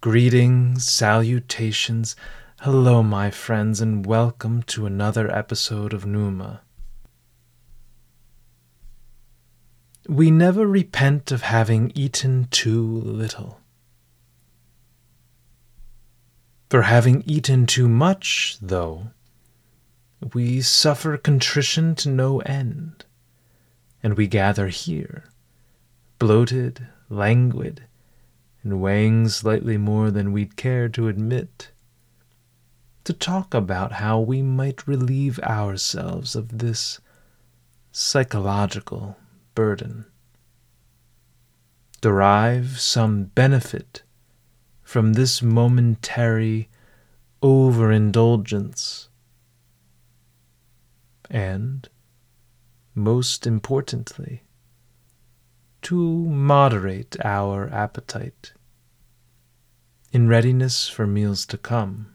Greetings, salutations. Hello, my friends, and welcome to another episode of Numa. We never repent of having eaten too little. For having eaten too much, though, we suffer contrition to no end, and we gather here, bloated, languid, and weighing slightly more than we'd care to admit, to talk about how we might relieve ourselves of this psychological burden, derive some benefit from this momentary overindulgence, and, most importantly, to moderate our appetite in readiness for meals to come.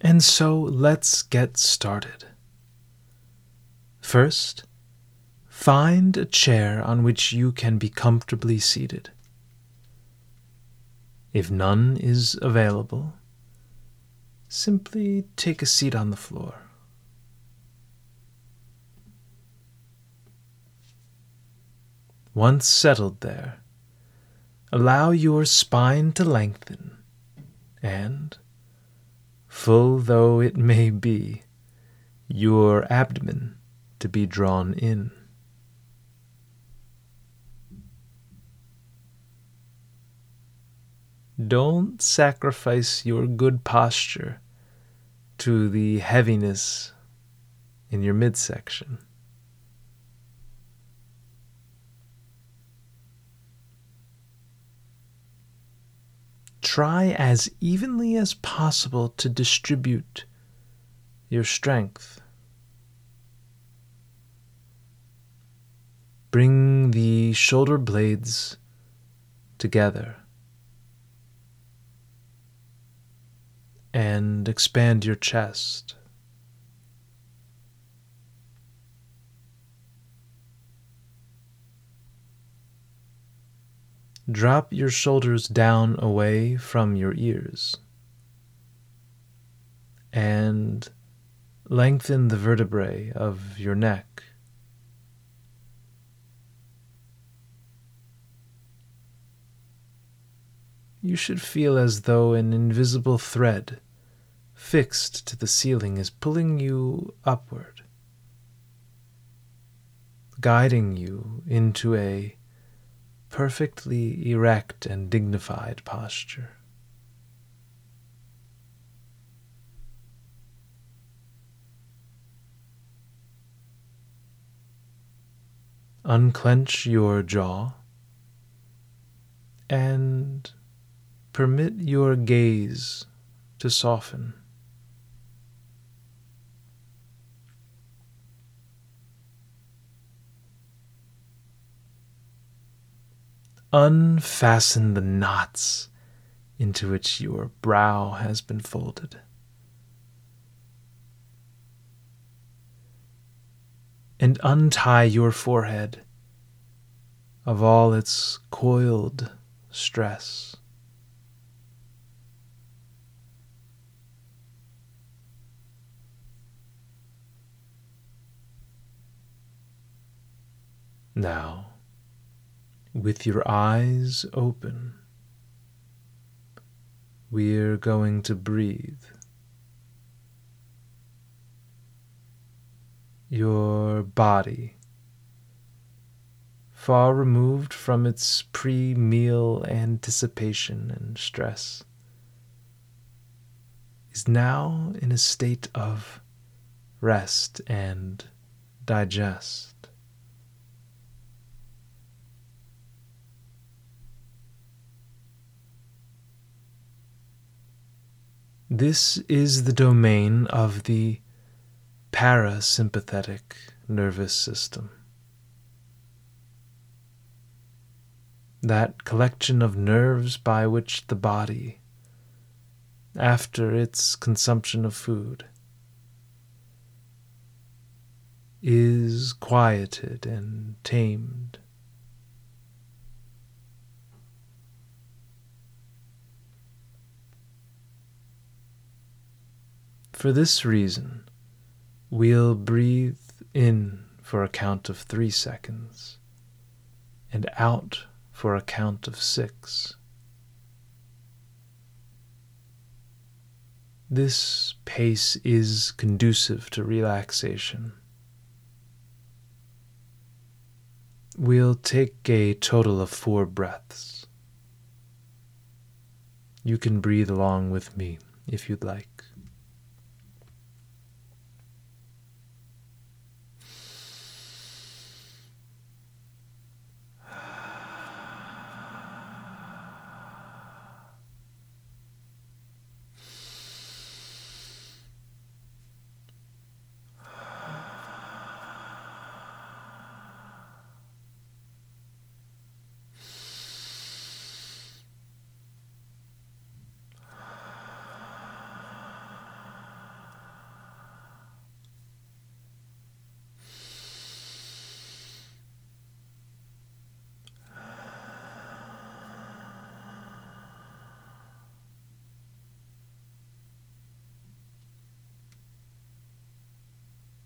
And so let's get started. First, find a chair on which you can be comfortably seated. If none is available, simply take a seat on the floor. Once settled there, allow your spine to lengthen, and, full though it may be, your abdomen to be drawn in. Don't sacrifice your good posture to the heaviness in your midsection. Try as evenly as possible to distribute your strength. Bring the shoulder blades together and expand your chest. Drop your shoulders down away from your ears and lengthen the vertebrae of your neck. You should feel as though an invisible thread fixed to the ceiling is pulling you upward, guiding you into a perfectly erect and dignified posture. Unclench your jaw and permit your gaze to soften. Unfasten the knots into which your brow has been folded. And untie your forehead of all its coiled stress. Now, with your eyes open, we're going to breathe. Your body, far removed from its pre meal anticipation and stress, is now in a state of rest and digest. This is the domain of the parasympathetic nervous system. That collection of nerves by which the body, after its consumption of food, is quieted and tamed For this reason, we'll breathe in for a count of three seconds and out for a count of six. This pace is conducive to relaxation. We'll take a total of four breaths. You can breathe along with me if you'd like.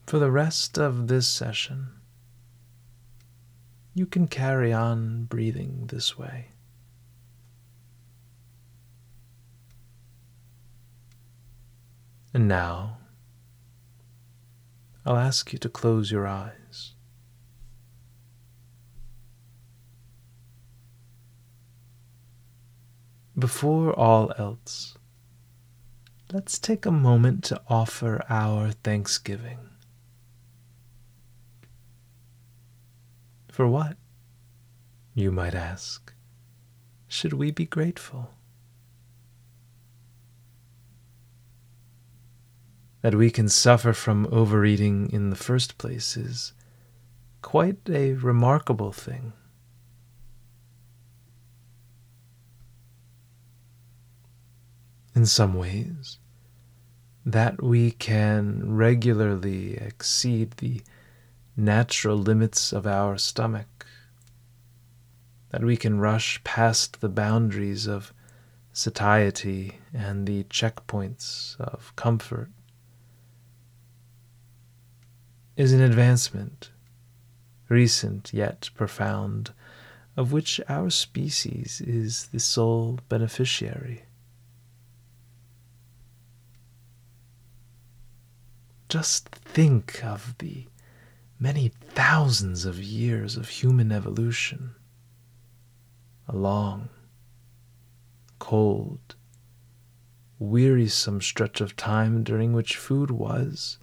For the rest of this session, you can carry on breathing this way. And now, I'll ask you to close your eyes. Before all else, let's take a moment to offer our thanksgiving. For what, you might ask, should we be grateful? That we can suffer from overeating in the first place is quite a remarkable thing. In some ways, that we can regularly exceed the natural limits of our stomach, that we can rush past the boundaries of satiety and the checkpoints of comfort, is an advancement, recent yet profound, of which our species is the sole beneficiary. Just think of the many thousands of years of human evolution. A long, cold, wearisome stretch of time during which food was,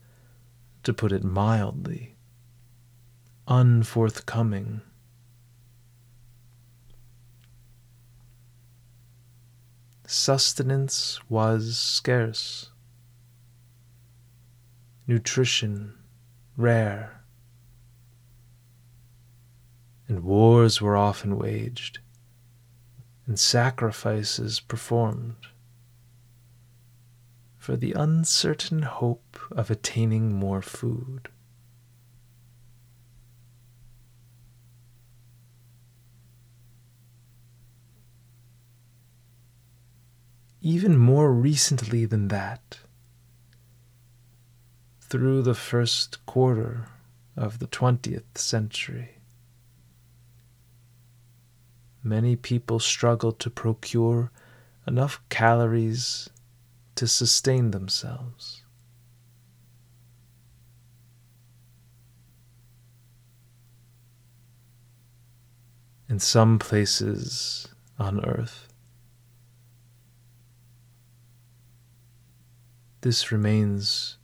to put it mildly, unforthcoming. Sustenance was scarce, nutrition rare and wars were often waged, and sacrifices performed for the uncertain hope of attaining more food. Even more recently than that, through the first quarter of the 20th century, many people struggle to procure enough calories to sustain themselves. In some places on earth, this remains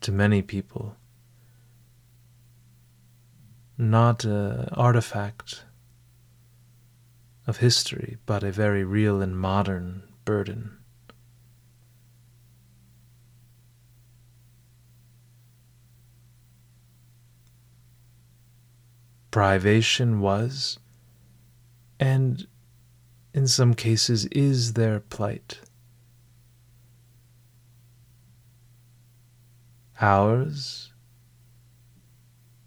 to many people not an artifact of history, but a very real and modern burden. Privation was, and in some cases is their plight. Ours,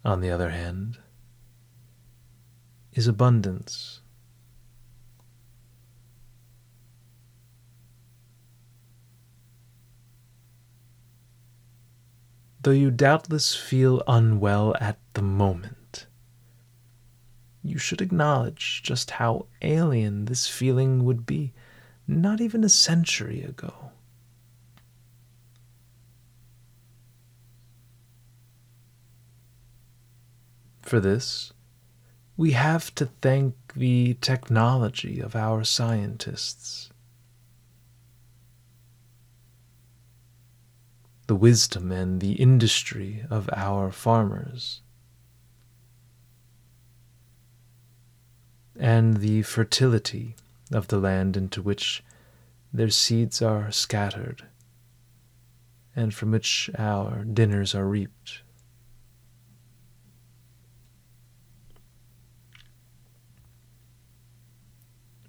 on the other hand, is abundance. Though you doubtless feel unwell at the moment, you should acknowledge just how alien this feeling would be not even a century ago. For this, we have to thank the technology of our scientists, the wisdom and the industry of our farmers, and the fertility of the land into which their seeds are scattered and from which our dinners are reaped.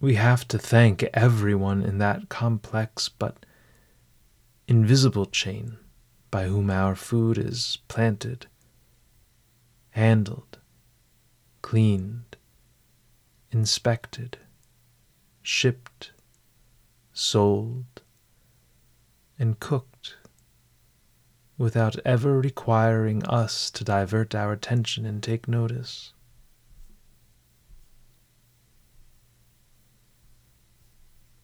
We have to thank everyone in that complex but invisible chain by whom our food is planted, handled, cleaned, inspected, shipped, sold, and cooked without ever requiring us to divert our attention and take notice.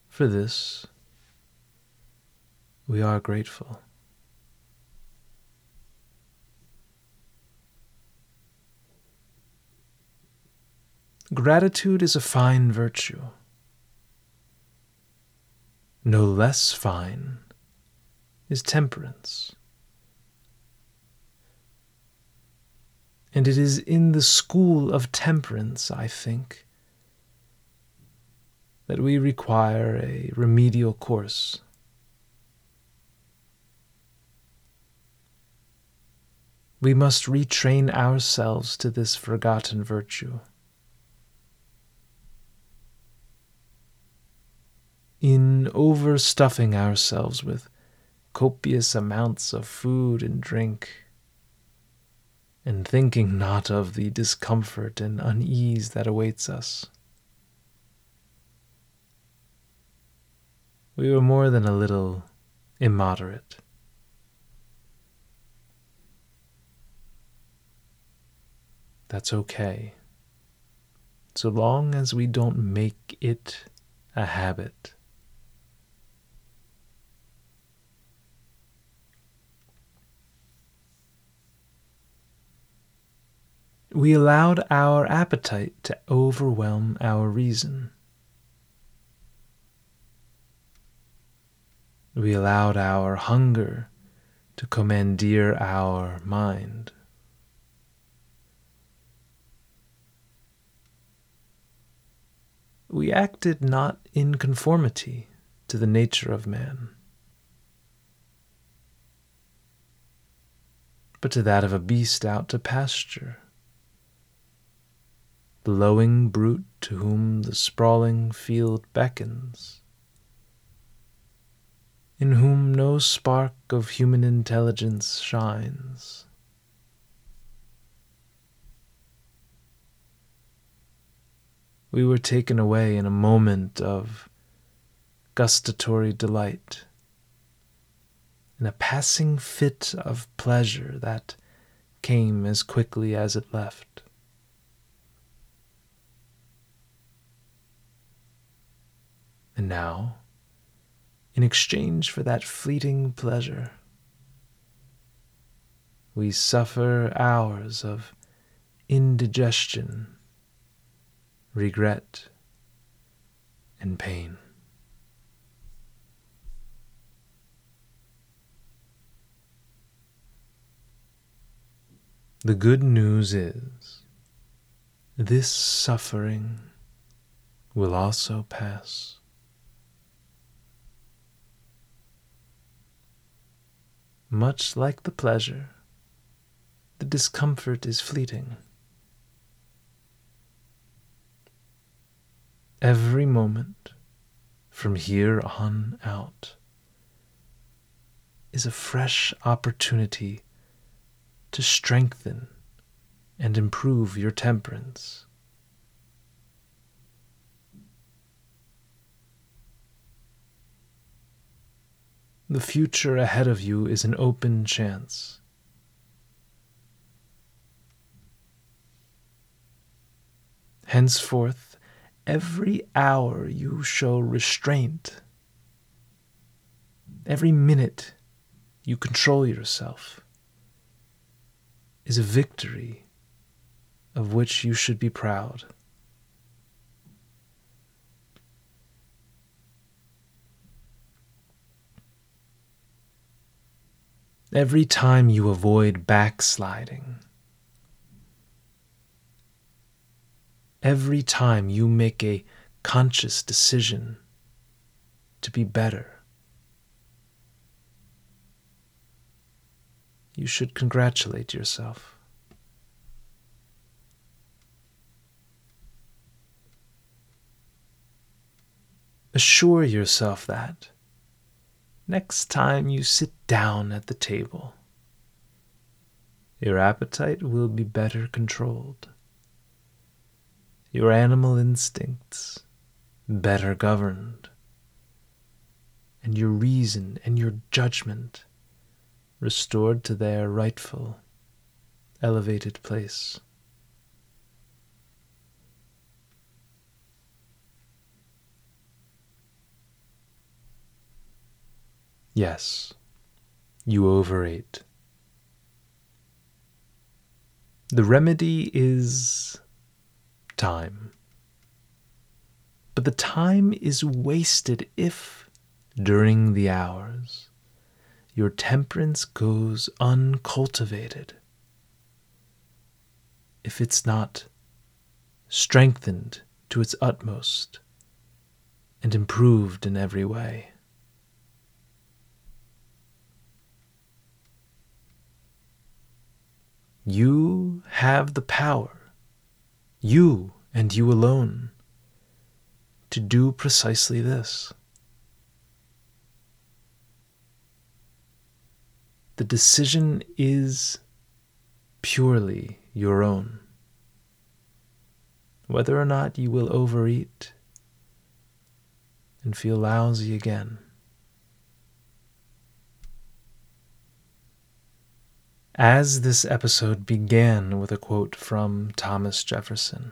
For this, we are grateful. Gratitude is a fine virtue. No less fine is temperance. And it is in the school of temperance, I think, that we require a remedial course. We must retrain ourselves to this forgotten virtue. In overstuffing ourselves with copious amounts of food and drink, and thinking not of the discomfort and unease that awaits us. We were more than a little immoderate. That's okay. So long as we don't make it a habit. We allowed our appetite to overwhelm our reason. We allowed our hunger to commandeer our mind. We acted not in conformity to the nature of man, but to that of a beast out to pasture, the lowing brute to whom the sprawling field beckons in whom no spark of human intelligence shines. We were taken away in a moment of gustatory delight, in a passing fit of pleasure that came as quickly as it left. And now, in exchange for that fleeting pleasure. We suffer hours of indigestion, regret, and pain. The good news is this suffering will also pass. Much like the pleasure, the discomfort is fleeting. Every moment from here on out is a fresh opportunity to strengthen and improve your temperance. The future ahead of you is an open chance. Henceforth, every hour you show restraint, every minute you control yourself, is a victory of which you should be proud. Every time you avoid backsliding, every time you make a conscious decision to be better, you should congratulate yourself. Assure yourself that next time you sit down at the table, your appetite will be better controlled, your animal instincts better governed, and your reason and your judgment restored to their rightful, elevated place. Yes, you overate. The remedy is time. But the time is wasted if, during the hours, your temperance goes uncultivated. If it's not strengthened to its utmost and improved in every way. You have the power, you and you alone, to do precisely this. The decision is purely your own. Whether or not you will overeat and feel lousy again. As this episode began with a quote from Thomas Jefferson,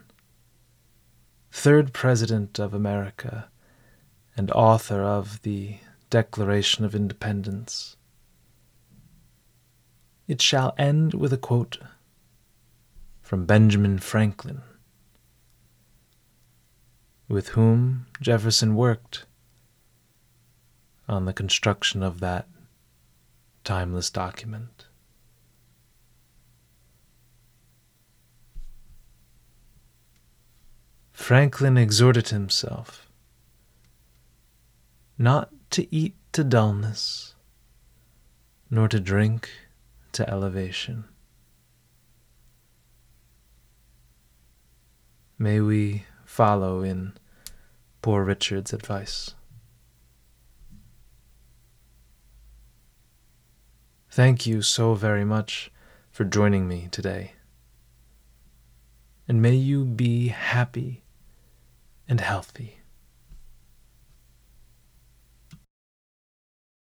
third President of America and author of the Declaration of Independence, it shall end with a quote from Benjamin Franklin, with whom Jefferson worked on the construction of that timeless document. Franklin exhorted himself not to eat to dullness, nor to drink to elevation. May we follow in Poor Richard's advice. Thank you so very much for joining me today. And may you be happy and healthy.